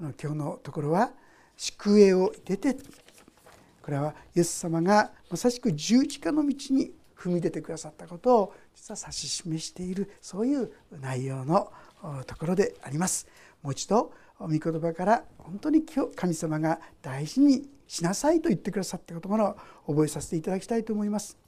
あの今日のところは宿営を入れてこれはイエス様がまさしく十字架の道に踏み出てくださったことを実は指し示しているそういう内容のところであります。もう一度御言葉から本当に今日神様が大事にしなさいと言ってくださったことを覚えさせていただきたいと思います。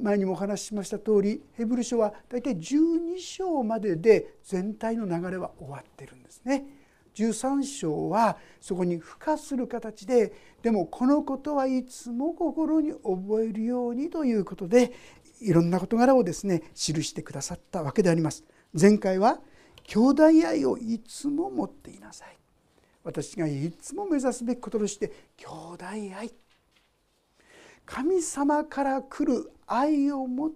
前にもお話ししました通りヘブル書は大体12章までで全体の流れは終わってるんですね。13章はそこに付加する形ででもこのことはいつも心に覚えるようにということでいろんな事柄をですね記してくださったわけであります。前回は兄弟愛をいつも持っていなさい私がいつも目指すべきこととして兄弟愛神様から来る愛を持っ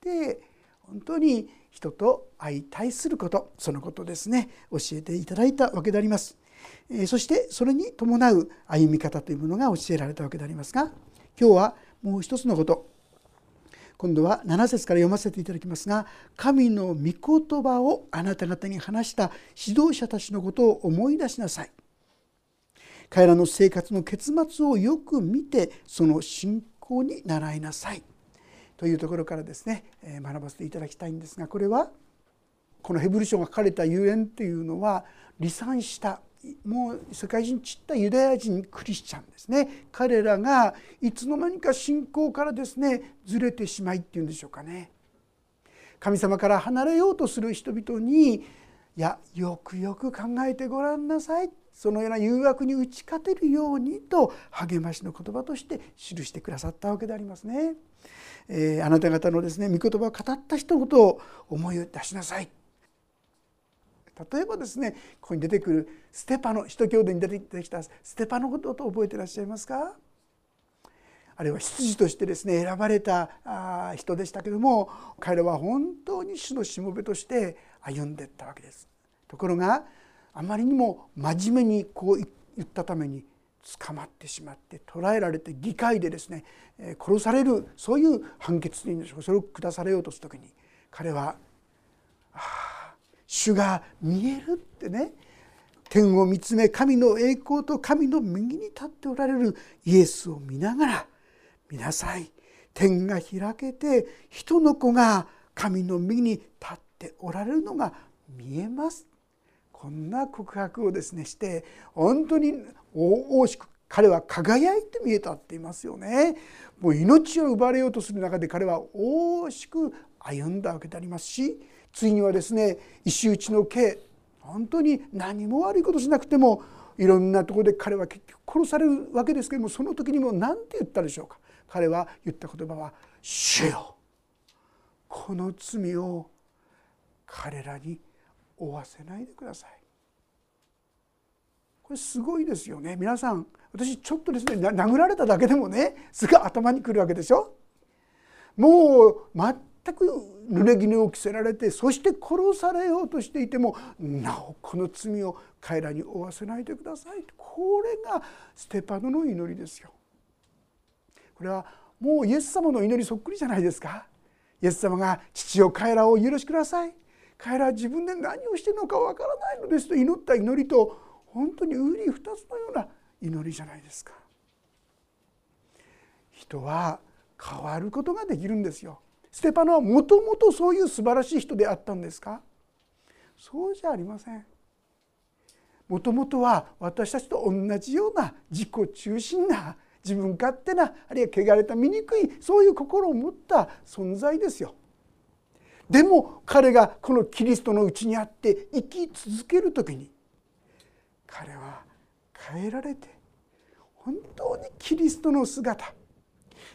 て本当に人と相対することそのことですね。教えていただいたわけであります。そしてそれに伴う歩み方というものが教えられたわけでありますが今日はもう一つのこと。今度は7節から読ませていただきますが神の御言葉をあなた方に話した指導者たちのことを思い出しなさい。彼らの生活の結末をよく見てその信仰に習いなさい。というところからですね学ばせていただきたいんですがこれはこのヘブル書が書かれたゆえんというのは離散したもう世界中に散ったユダヤ人クリスチャンですね。彼らがいつの間にか信仰からですねずれてしまいっていうんでしょうかね。神様から離れようとする人々にいやよくよく考えてごらんなさい。そのような誘惑に打ち勝てるようにと励ましの言葉として記してくださったわけでありますね。えー、あなた方のですね御言葉を語った人のことを思い出しなさい例えばですねここに出てくるステパノ使徒教伝に出てきたステパノことを覚えてらっしゃいますか？あるいは執事としてですね選ばれた人でしたけども彼らは本当に主のしもべとして歩んでいったわけです。ところがあまりにも真面目にこう言ったために捕まってしまって捕らえられて議会でですね殺されるそういう判決というんでしょうそれを下されようとする時に彼は「ああ主が見えるってね天を見つめ神の栄光と神の右に立っておられるイエスを見ながら見なさい。天が開けて人の子が神の右に立っておられるのが見えます。こんな告白をですねして本当に大しく彼は輝いて見えたって言いますよね。もう命を奪われようとする中で彼は大しく歩んだわけでありますしついにはですね石打ちの刑本当に何も悪いことしなくてもいろんなところで彼は結局殺されるわけですけどもその時にも何て言ったでしょうか。彼は言った言葉は「主よ。この罪を彼らに負わせないでください」これすごいですよね。皆さん私ちょっとですね殴られただけでもねすぐ頭にくるわけでしょ。もう全く濡れ衣を着せられてそして殺されようとしていてもなおこの罪を彼らに負わせないでください。これがステパノの祈りですよ。これはもうイエス様の祈りそっくりじゃないですか。イエス様が父を彼らを許しください。彼らは自分で何をしてるのかわからないのですと祈った祈りと本当にうり二つのような祈りじゃないですか。人は変わることができるんですよ。ステパノはもともとそういう素晴らしい人であったんですか？そうじゃありません。もともとは私たちと同じような自己中心な自分勝手なあるいは汚れた醜いそういう心を持った存在ですよ。でも彼がこのキリストのうちにあって生き続ける時に彼は変えられて本当にキリストの姿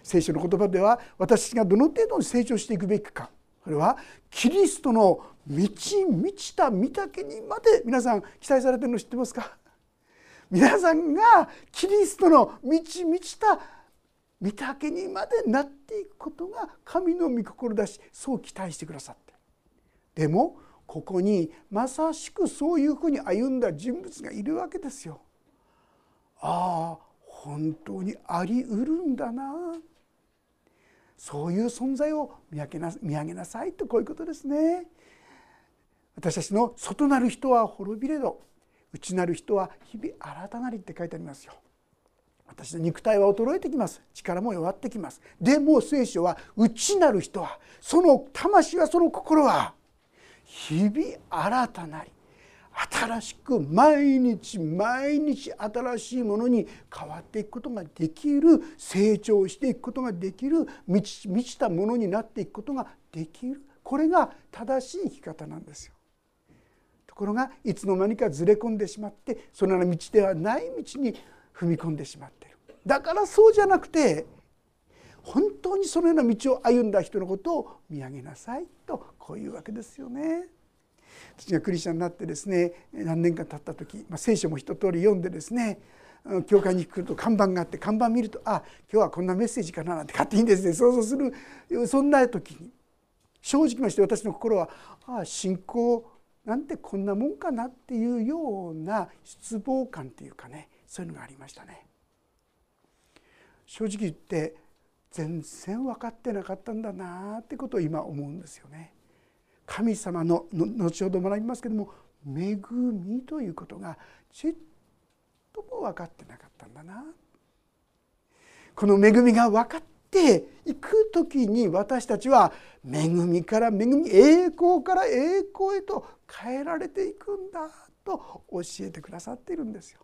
聖書の言葉では私がどの程度に成長していくべきかこれはキリストの満ち満ちた御岳にまで皆さん期待されてるの知ってますか？皆さんがキリストの満ち満ちた御岳にまでなっていくことが神の御心だしそう期待してくださってでもここにまさしくそういうふうに歩んだ人物がいるわけですよ。ああ本当にありうるんだなそういう存在を見上げな見上げなさいとこういうことですね。私たちの外なる人は滅びれど内なる人は日々新たなりって書いてありますよ私の肉体は衰えてきます。力も弱ってきます。でも聖書は内なる人はその魂はその心は日々新たなり新しく毎日毎日新しいものに変わっていくことができる成長していくことができる満ちたものになっていくことができる。これが正しい生き方なんですよ。ところがいつの間にかずれ込んでしまってそのような道ではない道に踏み込んでしまってる。だからそうじゃなくて本当にそのような道を歩んだ人のことを見上げなさいとこういうわけですよね。私がクリスチャンになってですね何年か経った時、まあ、聖書も一通り読んでですね教会に来ると看板があって看板見るとあ今日はこんなメッセージかななんて勝手にですね想像するそんな時に正直まして私の心はああ信仰なんてこんなもんかなっていうような失望感っていうかねそういうのがありましたね。正直言って全然分かってなかったんだなってことを今思うんですよね。神様の後ほど学びますけども恵みということがちっとも分かってなかったんだなこの恵みが分かっていく時に私たちは恵みから恵み栄光から栄光へと変えられていくんだと教えてくださっているんですよ。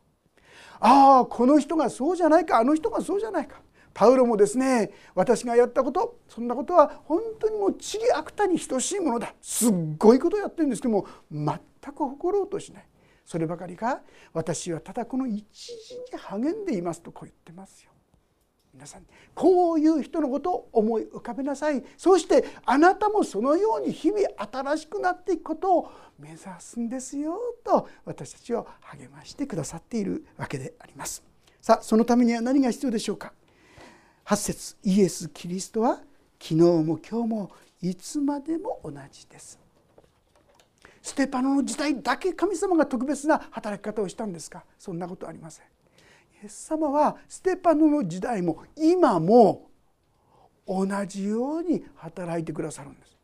ああこの人がそうじゃないかあの人がそうじゃないか。パウロもですね私がやったことそんなことは本当にもう地理悪たに等しいものだ。すっごいことをやってるんですけども全く誇ろうとしない。そればかりか私はただこの一時に励んでいますとこう言ってますよ。皆さんこういう人のことを思い浮かべなさい。そしてあなたもそのように日々新しくなっていくことを目指すんですよと私たちを励ましてくださっているわけであります。さあそのためには何が必要でしょうか。8節イエス・キリストは昨日も今日もいつまでも同じです。ステパノの時代だけ神様が特別な働き方をしたんですか？そんなことありません。イエス様はステパノの時代も今も同じように働いてくださるんです。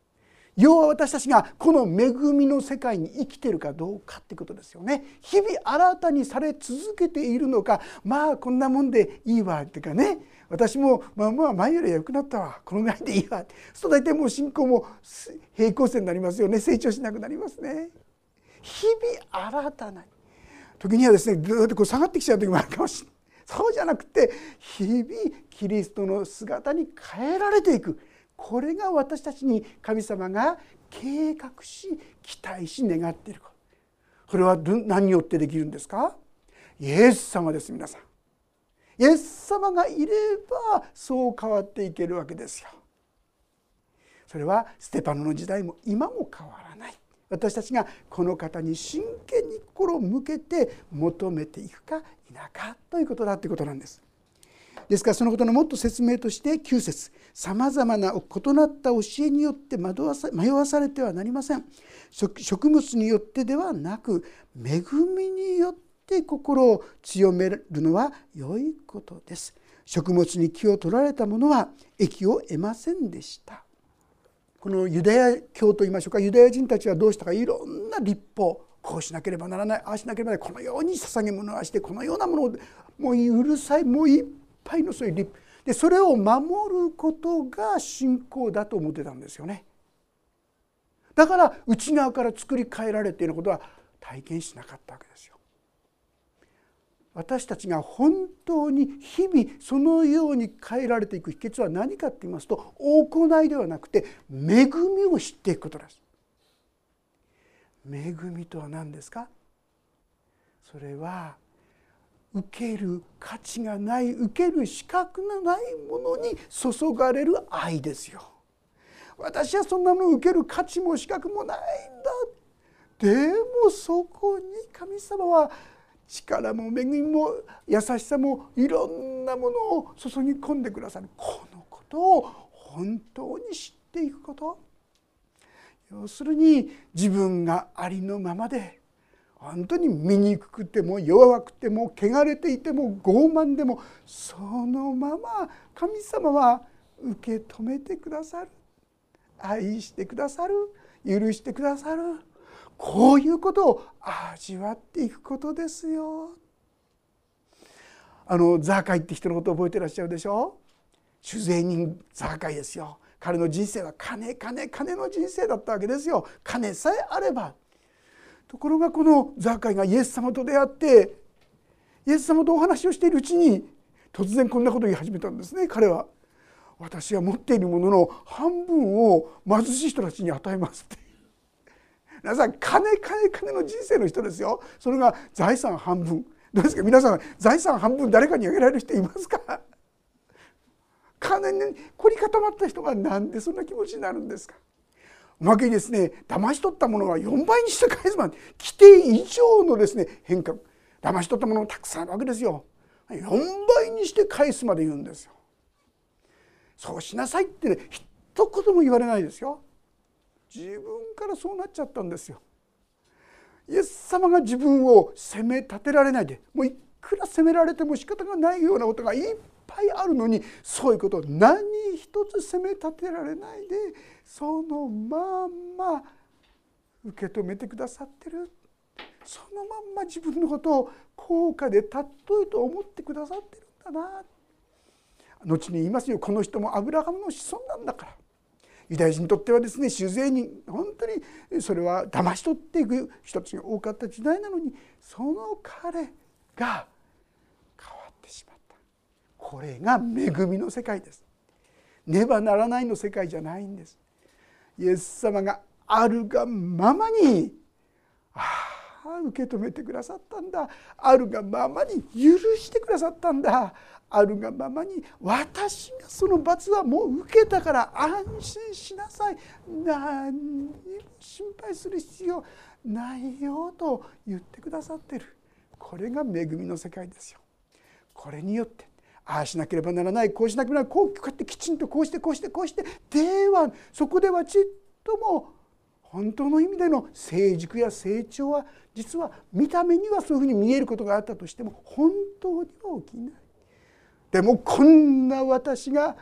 要は私たちがこの恵みの世界に生きてるかどうかってことですよね。日々新たにされ続けているのかまあこんなもんでいいわってかね。私もまあまあ前よりは良くなったわ。このぐらいでいいわ。そう大体もう信仰も平行線になりますよね。成長しなくなりますね。日々新たな時にはですねずっとこう下がってきちゃう時もあるかもしれない。そうじゃなくて日々キリストの姿に変えられていく。これが私たちに神様が計画し期待し願っていること。それは何によってできるんですか？イエス様です皆さん。イエス様がいればそう変わっていけるわけですよ。それはステパノの時代も今も変わら私たちがこの方に真剣に心を向けて求めていくか否かということだということなんです。ですからそのことのもっと説明として9節さまざまな異なった教えによって迷わされてはなりません。食物によってではなく恵みによって心を強めるのは良いことです。食物に気を取られた者は益を得ませんでした。このユダヤ教といいましょうかユダヤ人たちはどうしたかいろんな立法こうしなければならないああしなければならないこのように捧げ物をしてこのようなものをもううるさいもういっぱいのそういう立法でそれを守ることが信仰だと思ってたんですよね。だから内側から作り変えられていることは体験しなかったわけですよ。私たちが本当に日々そのように変えられていく秘訣は何かって言いますと行いではなくて恵みを知っていくことです。恵みとは何ですか？それは受ける価値がない受ける資格のないものに注がれる愛ですよ。私はそんなもの受ける価値も資格もないんだでもそこに神様は力も恵みも優しさもいろんなものを注ぎ込んでくださる。このことを本当に知っていくこと。要するに自分がありのままで本当に醜くても弱くても汚れていても傲慢でもそのまま神様は受け止めてくださる。愛してくださる。許してくださる。こういうことを味わっていくことですよ。あのザーカイって人のことを覚えてらっしゃるでしょ？酒税人ザーカイですよ。彼の人生は金金金の人生だったわけですよ。金さえあれば。ところがこのザーカイがイエス様と出会ってイエス様とお話をしているうちに突然こんなことを言い始めたんですね。彼は。私は持っているものの半分を貧しい人たちに与えますって。皆さん金金金の人生の人ですよ。それが財産半分。どうですか？皆さん財産半分誰かにあげられる人いますか？金に凝り固まった人がなんでそんな気持ちになるんですか？おまけにですね騙し取ったものは4倍にして返すまで規定以上のですね変化騙し取ったものがたくさんあるわけですよ。4倍にして返すまで言うんですよ。そうしなさいってね一言も言われないですよ。自分からそうなっちゃったんですよ。イエス様が自分を責め立てられないでもういくら責められても仕方がないようなことがいっぱいあるのにそういうことを何一つ責め立てられないでそのまんま受け止めてくださってる。そのまんま自分のことを高価で尊いと思ってくださってるんだな。後に言いますよ。この人もアブラハムの子孫なんだから。ユダヤ人にとってはですね酒税に本当にそれは騙し取っていく人たちが多かった時代なのにその彼が変わってしまった。これが恵みの世界です。ねばならないの世界じゃないんです。イエス様があるがままにああ受け止めてくださったんだ。あるがままに許してくださったんだ。あるがままに私がその罰はもう受けたから安心しなさい何にも心配する必要ないよと言ってくださってるこれが恵みの世界ですよ。これによってああしなければならないこうしなければならないこうやってきちんとこうしてこうしてこうしてではそこではちっとも本当の意味での成熟や成長は実は見た目にはそういうふうに見えることがあったとしても本当には起きない。でもこんな私が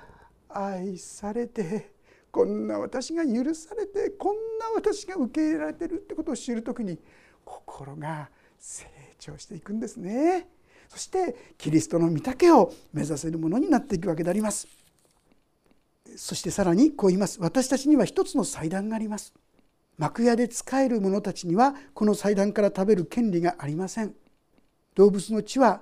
愛されてこんな私が許されてこんな私が受け入れられてるってことを知る時に心が成長していくんですね。そしてキリストの御丈を目指せるものになっていくわけであります。そしてさらにこう言います。私たちには一つの祭壇があります。幕屋で仕える者たちにはこの祭壇から食べる権利がありません。動物の血は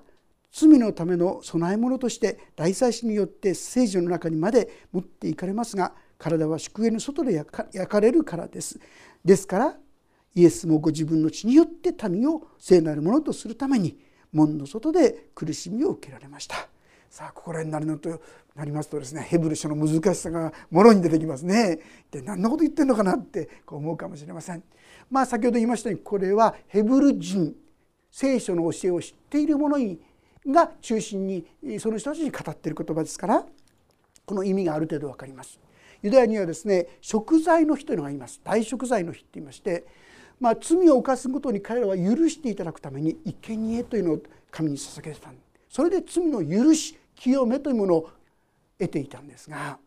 罪のための供え物として大祭司によって聖女の中にまで持っていかれますが体は宿営の外で焼かれるからです。ですからイエスもご自分の血によって民を聖なるものとするために門の外で苦しみを受けられました。さあここら辺になるのとなりますとですねヘブル書の難しさがもろに出てきますね。で何のこと言ってんのかなってこう思うかもしれません。まあ先ほど言いましたようにこれはヘブル人聖書の教えを知っている者にが中心にその人たちに語っている言葉ですからこの意味がある程度分かります。ユダヤにはですね食材の日というのがいます大食材の日って言いまして、まあ、罪を犯すことに彼らは許していただくために生贄というのを神に捧げてたそれで罪の許し清めというものを得ていたんですが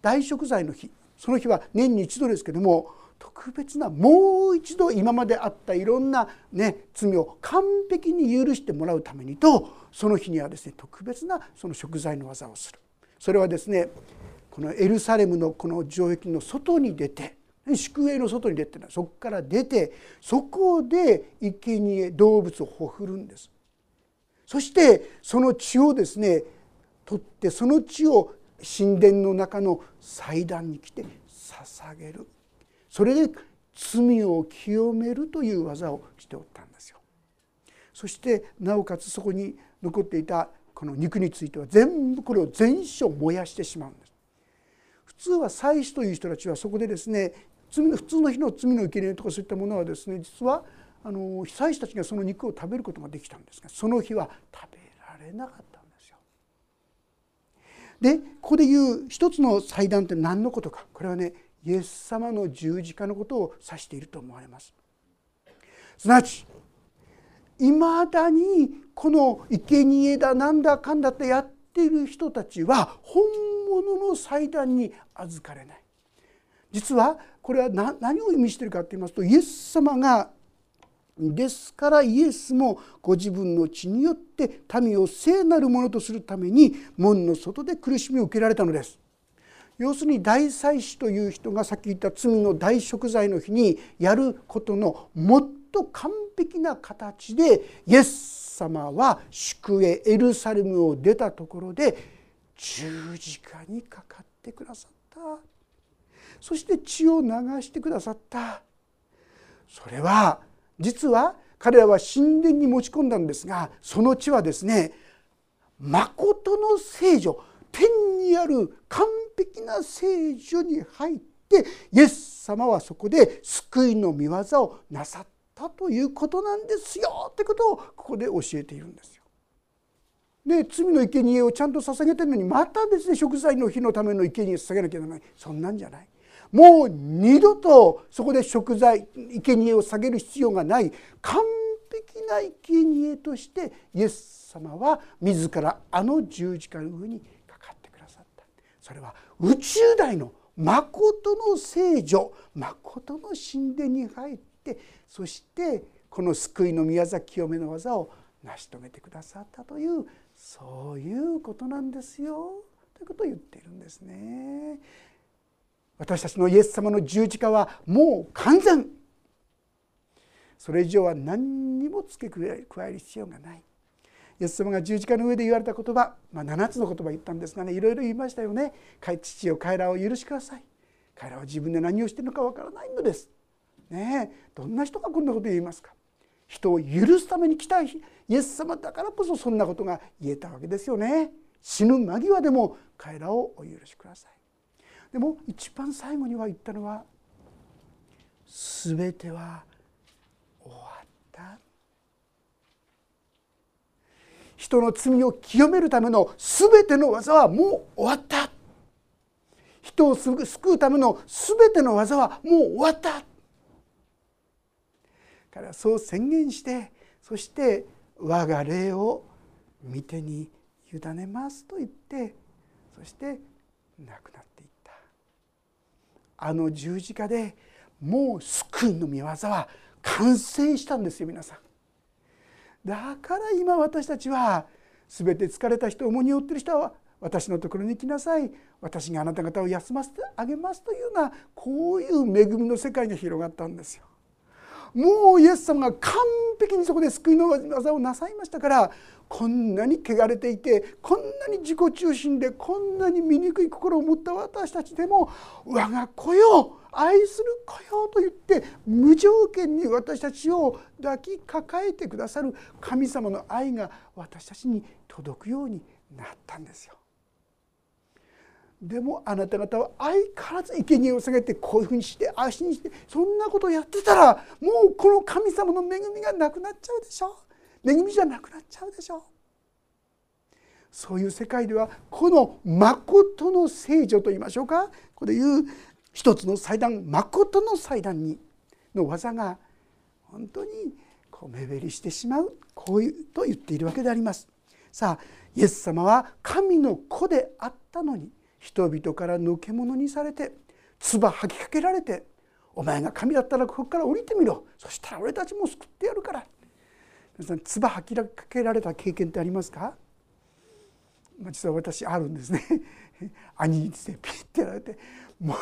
大食材の日その日は年に一度ですけども特別なもう一度今まであったいろんな、ね、罪を完璧に許してもらうためにとその日にはですね特別なその食材の技をする。それはですねこのエルサレムのこの城壁の外に出て宿営の外に出てそこから出てそこで生贄動物をほふるんです。そしてその血をですね取ってその血を神殿の中の祭壇に来て捧げる。それで罪を清めるという技をしておったんですよ。そしてなおかつそこに残っていたこの肉については全部これを全焼燃やしてしまうんです。普通は祭司という人たちはそこでですね罪の普通の日の罪の受け入れとかそういったものはですね実はあの祭司たちがその肉を食べることができたんですがその日は食べられなかったんですよ。でここで言う一つの祭壇って何のことか。これはねイエス様の十字架のことを指していると思われます。すなわちいまだにこの生贄だなんだかんだってやっている人たちは本物の祭壇に預かれない。実はこれは何を意味しているかと言いますとイエス様がですからイエスもご自分の血によって民を聖なるものとするために門の外で苦しみを受けられたのです。要するに大祭司という人がさっき言った罪の大贖罪の日にやることのもっと完璧な形でイエス様は宿営エルサレムを出たところで十字架にかかってくださった。そして血を流してくださった。それは実は彼らは神殿に持ち込んだんですがその地はですね誠の聖女天にある完璧な聖女に入ってイエス様はそこで救いの御業をなさったということなんですよってことをここで教えているんですよ。で罪の生贄をちゃんと捧げてるのにまた別に食材の日のための生贄を捧げなきゃならないそんなんじゃない。もう二度とそこで食材生贄を下げる必要がない完璧な生贄としてイエス様は自らあの十字架の上にかかってくださったそれは宇宙大の誠の聖女誠の神殿に入ってそしてこの救いの宮崎清めの技を成し遂げてくださったというそういうことなんですよということを言っているんですね。私たちのイエス様の十字架はもう完全それ以上は何にも付け加える必要がないイエス様が十字架の上で言われた言葉、まあ、7つの言葉言ったんですがねいろいろ言いましたよね「父よ彼らを許しください」彼らは自分で何をしているのかわからないのです。ねどんな人がこんなこと言いますか人を許すために来たイエス様だからこそそんなことが言えたわけですよね。死ぬ間際でも彼らをお許しください。でも一番最後には言ったのは「全ては終わった」人の罪を清めるための全ての技はもう終わった人を救うための全ての技はもう終わった彼はそう宣言してそして我が霊を御手に委ねますと言ってそして亡くなっていった。あの十字架でもう救いの御業は完成したんですよ皆さん。だから今私たちは全て疲れた人重荷を負ってる人は私のところに来なさい私があなた方を休ませてあげますというようなこういう恵みの世界が広がったんですよ。もうイエス様が完璧にそこで救いの技をなさいましたからこんなに汚れていてこんなに自己中心でこんなに醜い心を持った私たちでも我が子よ愛する子よと言って無条件に私たちを抱きかかえてくださる神様の愛が私たちに届くようになったんですよ。でもあなた方は相変わらず生贄を下げてこういうふうにして足にしてそんなことをやってたらもうこの神様の恵みがなくなっちゃうでしょ？恵みじゃなくなっちゃうでしょ？そういう世界ではこの誠の聖女と言いましょうか？ここでいう一つの祭壇誠の祭壇にの技が本当にこう目減りしてしまうこういうと言っているわけであります。さあイエス様は神の子であったのに人々からのけ者にされて唾吐きかけられて「お前が神だったらここから降りてみろ。そしたら俺たちも救ってやるから」皆さん唾吐きかけられた経験ってありますか？ま実は私あるんですね。兄にですねピッてやられて。もの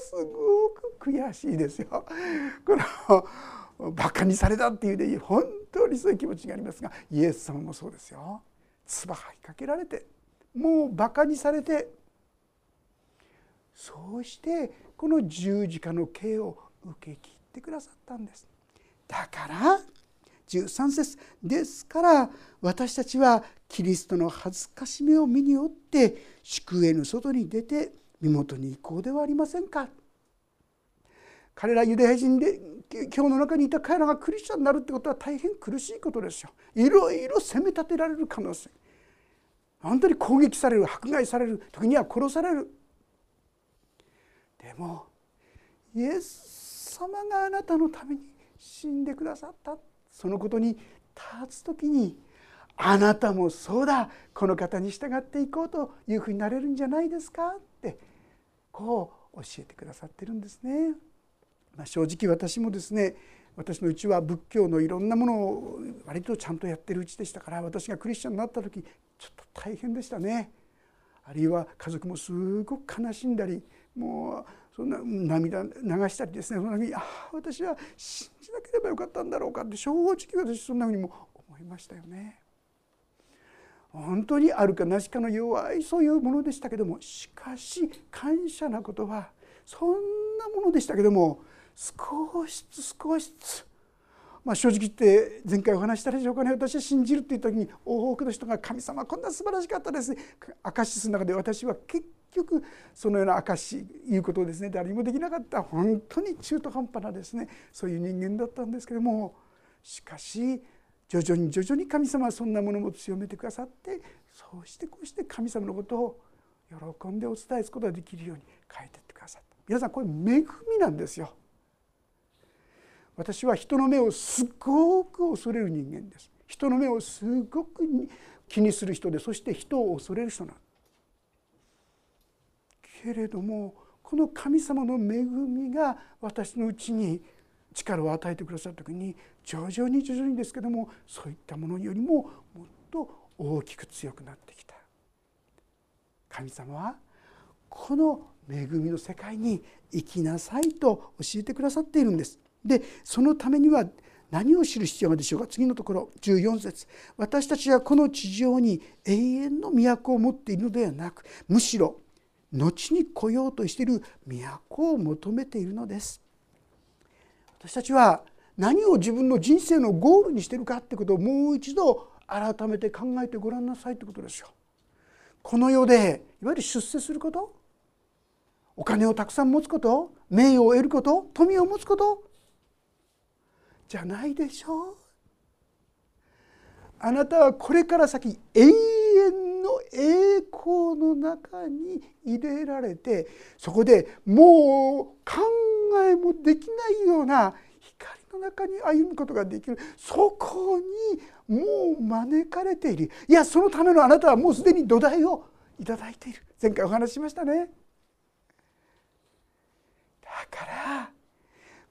すごく悔しいですよ。このバカにされたっていうで本当にそういう気持ちがありますがイエス様もそうですよ。唾吐きかけられてもうバカにされてそうしてこの十字架の刑を受け切ってくださったんです。だから13節ですから私たちはキリストの恥ずかしめを身に負って宿営の外に出て身元に行こうではありませんか。彼らユダヤ人で今日の中にいた彼らがクリスチャンになるってことは大変苦しいことですよ。いろいろ責め立てられる可能性。本当に攻撃される迫害される時には殺される。でもイエス様があなたのために死んでくださったそのことに立つ時にあなたもそうだこの方に従っていこうというふうになれるんじゃないですか？ってこう教えてくださってるんですね。まあ、正直私もですね私のうちは仏教のいろんなものを割とちゃんとやってるうちでしたから私がクリスチャンになった時ちょっと大変でしたね。あるいは家族もすごく悲しんだりもうそんな涙流したりですねそんなふうにああ私は信じなければよかったんだろうかって正直私そんなふうにも思いましたよね。本当にあるかなしかの弱いそういうものでしたけどもしかし感謝なことはそんなものでしたけども少しずつ少しずつまあ、正直言って前回お話したでしょうかね私は信じるっていう時に多くの人が「神様こんな素晴らしかったです。ね」証しする中で私は結局そのような証しいうことをですね。誰にもできなかった。本当に中途半端なですね。そういう人間だったんですけどもしかし徐々に徐々に神様はそんなものも強めてくださってそうしてこうして神様のことを喜んでお伝えすることができるように変えていってくださった。皆さんこれ恵みなんですよ。私は人の目をすごく恐れる人間です。人の目をすごく気にする人でそして人を恐れる人なんけれどもこの神様の恵みが私のうちに力を与えてくださった時に徐々に徐々にですけどもそういったものよりももっと大きく強くなってきた。神様はこの恵みの世界に生きなさいと教えてくださっているんです。でそのためには何を知る必要があるでしょうか？次のところ14節。私たちはこの地上に永遠の都を持っているのではなくむしろ後に来ようとしている都を求めているのです。私たちは何を自分の人生のゴールにしてるかってことをもう一度改めて考えてごらんなさいってことですよ。この世でいわゆる出世することお金をたくさん持つこと名誉を得ること富を持つことじゃないでしょ？うあなたはこれから先永遠の栄光の中に入れられてそこでもう考えもできないような光の中に歩むことができる。そこにもう招かれている。いやそのためのあなたはもうすでに土台をいただいている。前回お話ししましたね。だから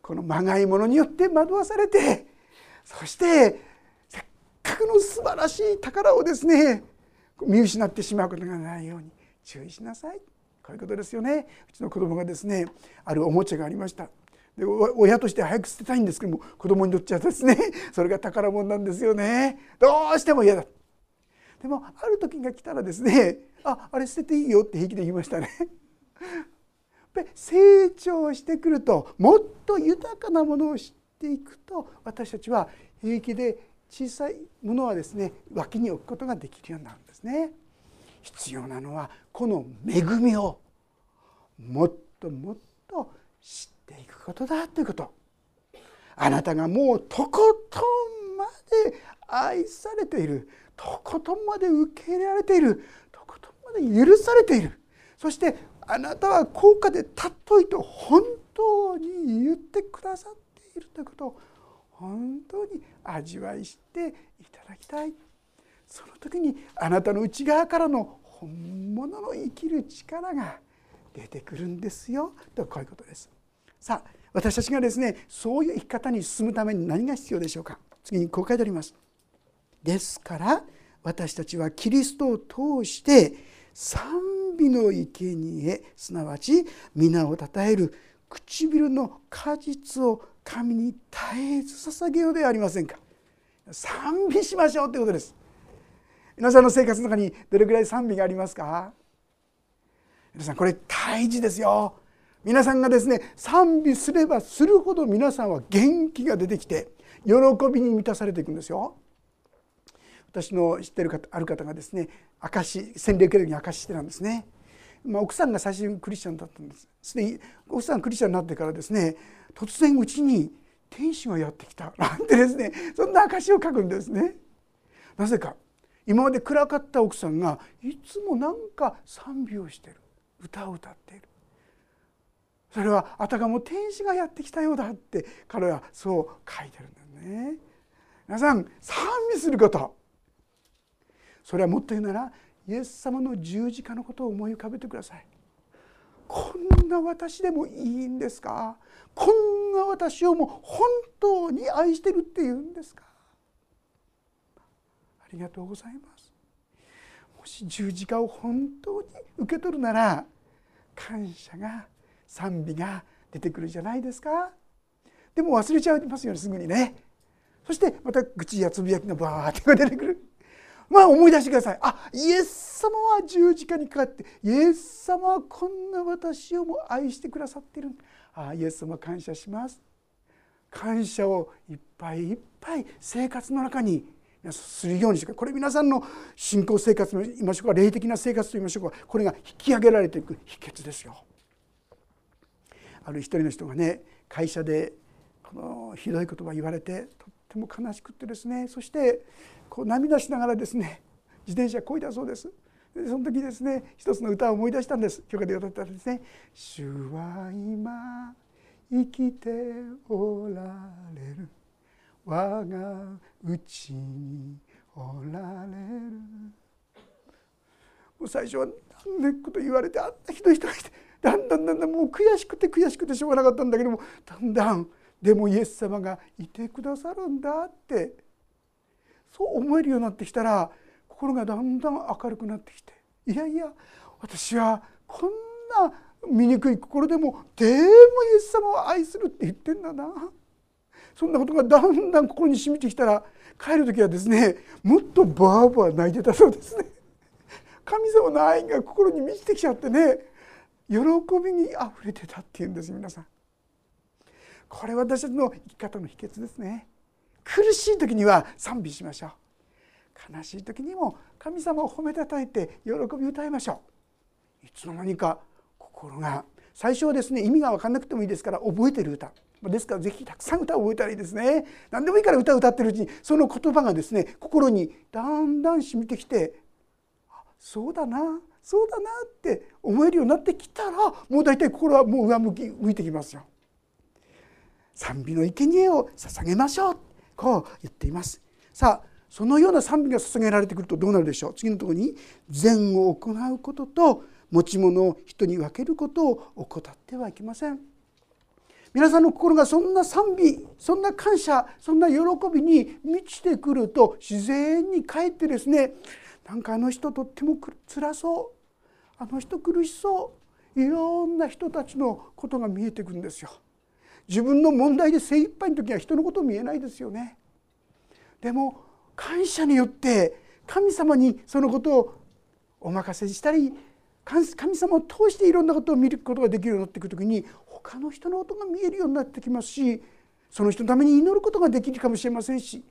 このまがいものによって惑わされてそしてせっかくの素晴らしい宝をですね見失ってしまうことがないように注意しなさい。こういうことですよね。うちの子供がですねあるおもちゃがありました。で親として早く捨てたいんですけども子供にとっちゃですね それが宝物なんですよね。どうしても嫌だ。でもある時が来たらですねああれ捨てていいよって平気で言いましたね。成長してくるともっと豊かなものを知っていくと私たちは平気で小さいものはですね脇に置くことができるようになるんですね。必要なのはこの恵みをもっともっと知っていくことだということあなたがもうとことんまで愛されているとことんまで受け入れられているとことんまで許されているそしてあなたは高価で尊いと本当に言ってくださっているということを本当に味わいしていただきたいその時にあなたの内側からの本物の生きる力が出てくるんですよとこういうことです。さあ私たちがですねそういう生き方に進むために何が必要でしょうか次にこう書いてあります。ですから私たちはキリストを通して賛美の生贄すなわち皆をたたえる唇の果実を神に絶えず捧げようではありませんか。賛美しましょうということです。皆さんの生活の中にどれぐらい賛美がありますか？皆さんこれ大事ですよ。皆さんがですね賛美すればするほど皆さんは元気が出てきて喜びに満たされていくんですよ。私の知ってる方ある方がですね証洗礼受けるに証してたんですね、まあ、奥さんが最初にクリスチャンだったんです。すでに奥さんクリスチャンになってからですね突然うちに天使がやってきた。なんてですねそんな証を書くんですね。なぜか今まで暗かった奥さんがいつもなんか賛美をしてる。歌を歌っている。それはあたかも天使がやってきたようだって彼はそう書いてるんだよね。皆さん賛美することそれはもっと言うならイエス様の十字架のことを思い浮かべてください。こんな私でもいいんですか？こんな私をもう本当に愛してるっていうんですか？ありがとうございます。もし十字架を本当に受け取るなら感謝が賛美が出てくるじゃないですか。でも忘れちゃいますよねすぐにね。そしてまた愚痴やつぶやきがバーって出てくる。まあ思い出してください。あイエス様は十字架にかかってイエス様はこんな私をも愛してくださっている。あイエス様感謝します。感謝をいっぱいいっぱい生活の中にするようにしてこれ皆さんの信仰生活と言いましょうか霊的な生活と言いましょうか。これが引き上げられていく秘訣ですよ。ある一人の人がね会社でこのひどい言葉言われてとっても悲しくってですね。そしてこう涙しながらですね 自転車こいだそうです。でその時ですね一つの歌を思い出したんです。教科で歌ったらですね「主は今生きておられる」我がうちにおられる。もう最初は何でこと言われてあんなひどい人がいてだんだんだんだんもう悔しくて悔しくてしょうがなかったんだけどもだんだんでもイエス様がいてくださるんだってそう思えるようになってきたら心がだんだん明るくなってきていやいや私はこんな醜い心でもでもイエス様を愛するって言ってんだなそんなことがだんだん心に染みてきたら帰る時はですねもっとバーバー泣いてたそうですね。神様の愛が心に満ちてきちゃってね喜びにあふれてたっていうんです皆さん。これ私たちの生き方の秘訣ですね。苦しい時には賛美しましょう。悲しい時にも神様を褒めたたえて喜び歌いましょう。いつの間にか心が最初はですね意味が分かんなくてもいいですから覚えてる歌ですからぜひたくさん歌を覚えたらいいですね何でもいいから歌を歌ってるうちにその言葉がですね心にだんだん染みてきてあそうだなそうだなって思えるようになってきたらもう大体心はもう上向き向いてきますよ。賛美の生贄を捧げましょうこう言っています。さあそのような賛美が捧げられてくるとどうなるでしょう？次のところに善を行うことと持ち物を人に分けることを怠ってはいけません。皆さんの心がそんな賛美そんな感謝そんな喜びに満ちてくると自然にかえってですねなんかあの人とっても辛そうあの人苦しそういろんな人たちのことが見えてくるんですよ。自分の問題で精一杯の時は人のこと見えないですよね。でも感謝によって神様にそのことをお任せしたり神様を通していろんなことを見ることができるようになっていく時に他の人のことが見えるようになってきますしその人のために祈ることができるかもしれませんし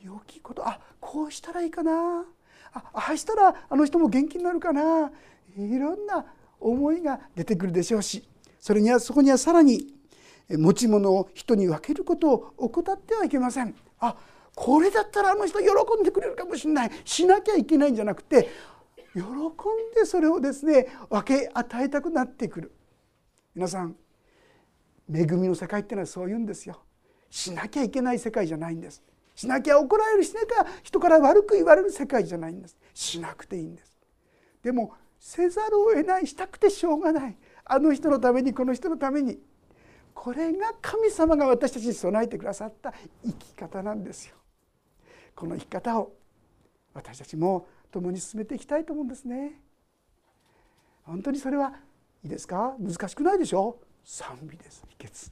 良きことあこうしたらいいかなああしたらあの人も元気になるかないろんな思いが出てくるでしょうしそれにはそこにはさらに持ち物を人に分けることを怠ってはいけません。あこれだったらあの人喜んでくれるかもしれない。しなきゃいけないんじゃなくて喜んでそれをですね分け与えたくなってくる。皆さん恵みの世界っていうのはそう言うんですよ。しなきゃいけない世界じゃないんです。しなきゃ怒られるしなきゃ人から悪く言われる世界じゃないんです。しなくていいんです。でもせざるを得ないしたくてしょうがない。あの人のためにこの人のために。これが神様が私たちに備えてくださった生き方なんですよ。この生き方を私たちも共に進めていきたいと思うんですね。本当にそれはいいですか？難しくないでしょ？賛美です。秘訣。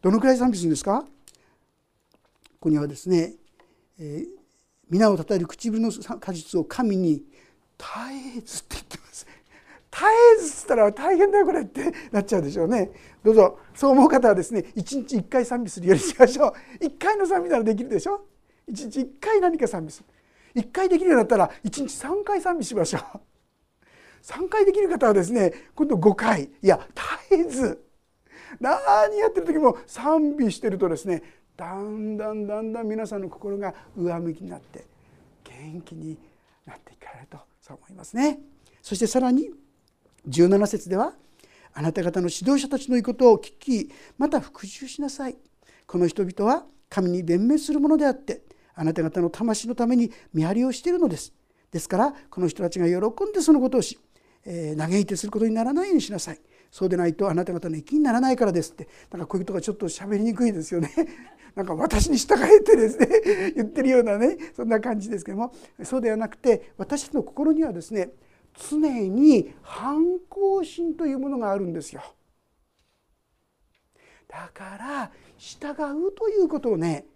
どのくらい賛美するんですか？ここにはですね、えー、皆をたたえる唇の果実を神に絶えずって言ってます。えずったら大変だよこれってなっちゃうでしょうね。どうぞ。そう思う方はですね一日一回賛美するようにしましょう。一回の賛美ならできるでしょ。一日一回何か賛美する。1回できるようになったら1日3回賛美しましょう。3回できる方はですね今度5回。いや絶えず。何やってる時も賛美してるとですねだんだんだんだん皆さんの心が上向きになって元気になっていかれるとそう思いますね。そしてさらに17節ではあなた方の指導者たちの言うことを聞きまた復讐しなさい。この人々は神に弁明するものであってあなた方の魂のために見張りをしているのです。ですからこの人たちが喜んでそのことをしえー、嘆いてすることにならないようにしなさいそうでないとあなた方の益にならないからですってなんかこういうことがちょっと喋りにくいですよね。なんか私に従えてですね言ってるようなねそんな感じですけどもそうではなくて私たちの心にはですね常に反抗心というものがあるんですよ。だから従うということをね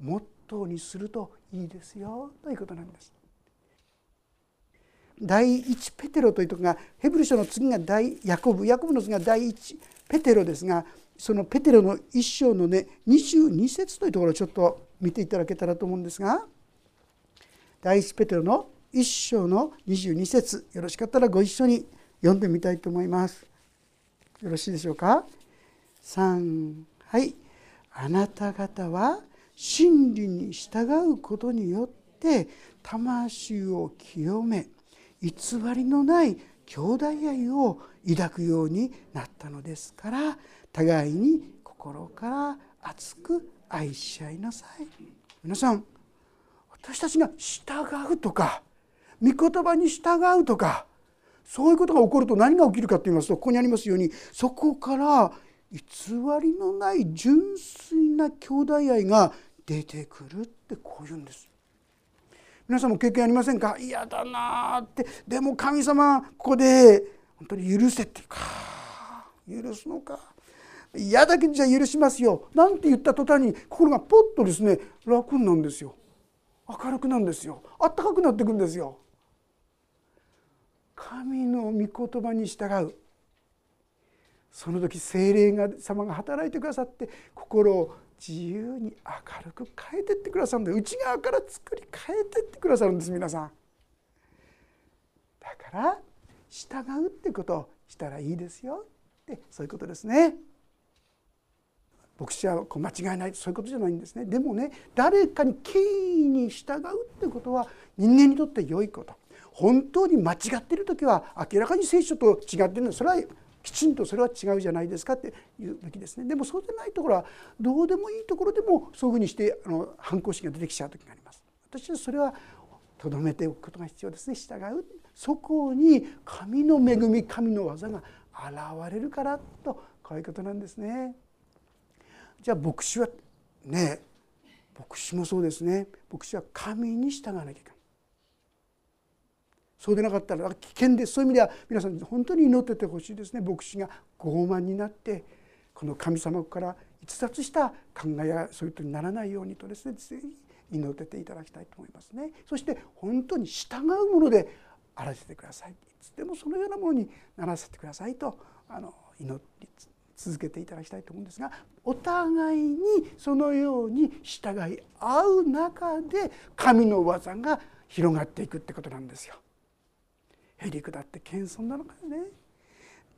モットーにするといいですよということなんです。第一ペテロというとこがヘブル書の次が大ヤコブヤコブの次が第一ペテロですがそのペテロの一章のね22節というところをちょっと見ていただけたらと思うんですが第一ペテロの一章の22節。よろしかったらご一緒に読んでみたいと思います。よろしいでしょうか？3はい。あなた方は真理に従うことによって魂を清め偽りのない兄弟愛を抱くようになったのですから互いに心から熱く愛し合いなさい。皆さん私たちが従うとか御言葉に従うとかそういうことが起こると何が起きるかと言いますとここにありますようにそこから偽りのない純粋な兄弟愛が出てくるってこう言うんです。皆さんも経験ありませんか？嫌だなって。でも神様ここで本当に許せっていうか許すのか。嫌だけじゃ許しますよ。なんて言った途端に心がポッとですね楽なんですよ。明るくなんですよ。あったかくなっていくんですよ。神の御言葉に従う。その時精霊が様が働いてくださって心を自由に明るく変えてってくださるんで内側から作り変えてってくださるんです皆さん。だから従うってことをしたらいいですよ。ってそういうことですね。牧師はこう間違いない。そういうことじゃないんですね。でもね誰かに権威に従うってことは人間にとって良いこと。本当に間違っている時は明らかに聖書と違っているの。それはきちんとそれは違うじゃないですかって言うべきですね。でもそうでないところはどうでもいいところでもそういうふうにしてあの反抗心が出てきちゃう時があります。私はそれはとどめておくことが必要ですね。従う。そこに神の恵み神の技が現れるからとこういうことなんですね。じゃあ牧師はね牧師もそうですね。牧師は神に従わなきゃいけない。そうでなかったら危険です。そういう意味では皆さん本当に祈っててほしいですね。牧師が傲慢になってこの神様から逸脱した考えやそういうことにならないようにとですねぜひ祈ってていただきたいと思いますね。そして本当に従うものであらせてください。いつでもそのようなものにならせてくださいとあの祈り続けていただきたいと思うんですがお互いにそのように従い合う中で神の技が広がっていくってことなんですよ。へりくだって謙遜なのかね。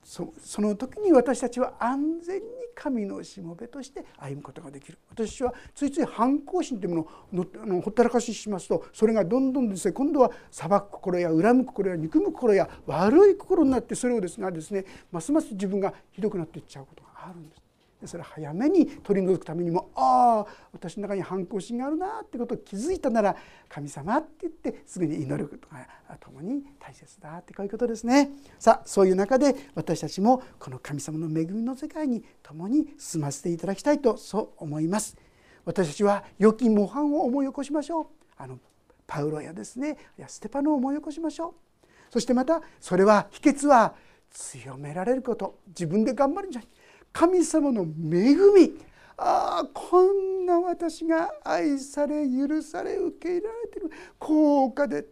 そその時に私たちは安全に神のしもべとして歩むことができる。私はついつい反抗心というものをのほったらかししますとそれがどんどんですね。今度は裁く心や恨む心や憎む心や悪い心になってそれをですがですねますます自分がひどくなっていっちゃうことがあるんです。それを早めに取り除くためにもああ私の中に反抗心があるなってことを気づいたなら神様って言ってすぐに祈ることが共に大切だってこういうことですね。さあそういう中で私たちもこの神様の恵みの世界に共に進ませていただきたいとそう思います。私たちは良き模範を思い起こしましょう。あのパウロやですねやステパノを思い起こしましょう。そしてまたそれは秘訣は強められること。自分で頑張るんじゃない神様の恵み。ああこんな私が愛され許され受け入れられている。高価で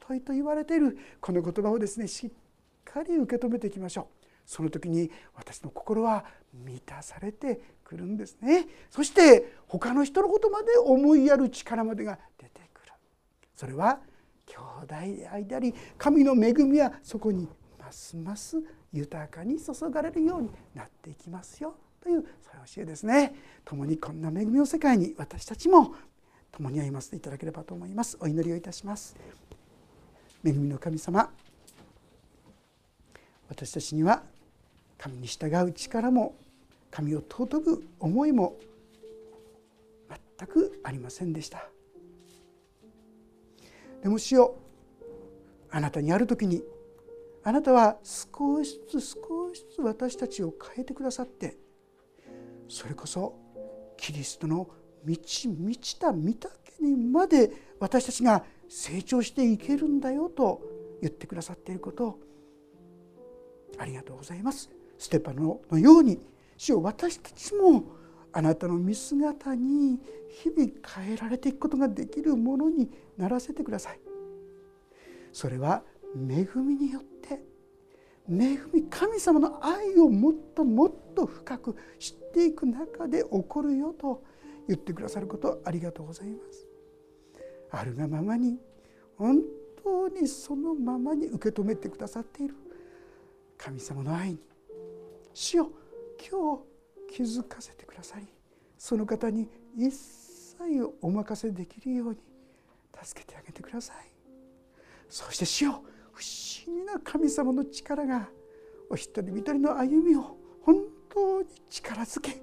尊いと言われている。この言葉をですねしっかり受け止めていきましょう。その時に私の心は満たされてくるんですね。そして他の人のことまで思いやる力までが出てくる。それは兄弟であり神の恵みはそこにますます豊かに注がれるようになっていきますよというそういう教えですね。共にこんな恵みの世界に私たちも共に歩ませていただければと思います。お祈りをいたします。恵みの神様私たちには神に従う力も神を尊ぶ思いも全くありませんでした。でも主よあなたにある時にあなたは少しずつ少しずつ私たちを変えてくださってそれこそキリストの満ち満ちた御岳にまで私たちが成長していけるんだよと言ってくださっていることありがとうございます。ステパノのように主を私たちもあなたの見姿に日々変えられていくことができるものにならせてください。それは恵みによって恵み神様の愛をもっともっと深く知っていく中で起こるよと言ってくださることありがとうございます。あるがままに本当にそのままに受け止めてくださっている。神様の愛に主よ今日気づかせてくださりその方に一切お任せできるように助けてあげてください。そして主よ不思議な神様の力がお一人一人の歩みを本当に力づけ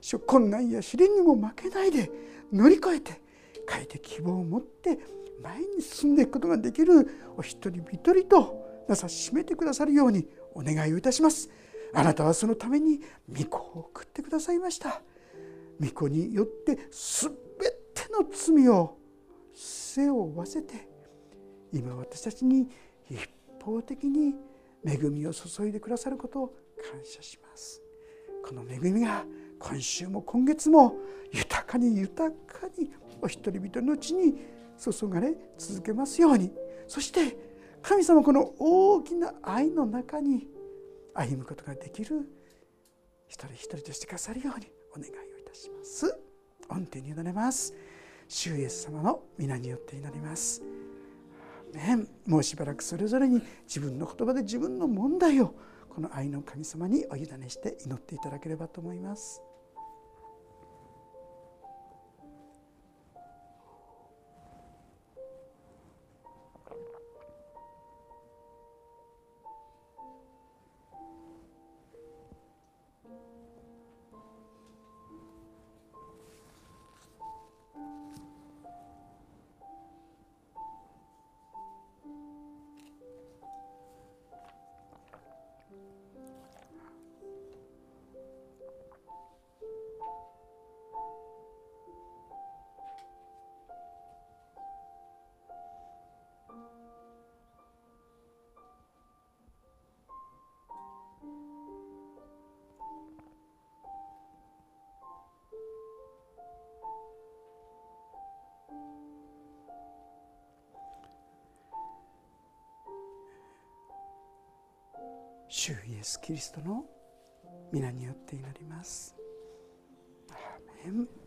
主困難や試練にも負けないで乗り越えて変えて希望を持って前に進んでいくことができるお一人一人となさしめてくださるようにお願いをいたします。あなたはそのために御子を送ってくださいました。御子によって全ての罪を背負わせて今私たちに一方的に恵みを注いでくださることを感謝します。この恵みが今週も今月も豊かに豊かにお一人一人のうちに注がれ続けますように。そして神様この大きな愛の中に歩むことができる一人一人としてくださるようにお願いをいたします。御手に委ねます。主イエス様の皆によって祈ります。ねもうしばらくそれぞれに自分の言葉で自分の問題をこの愛の神様にお委ねして祈っていただければと思います。ス・キリストの皆によって祈ります。アーメン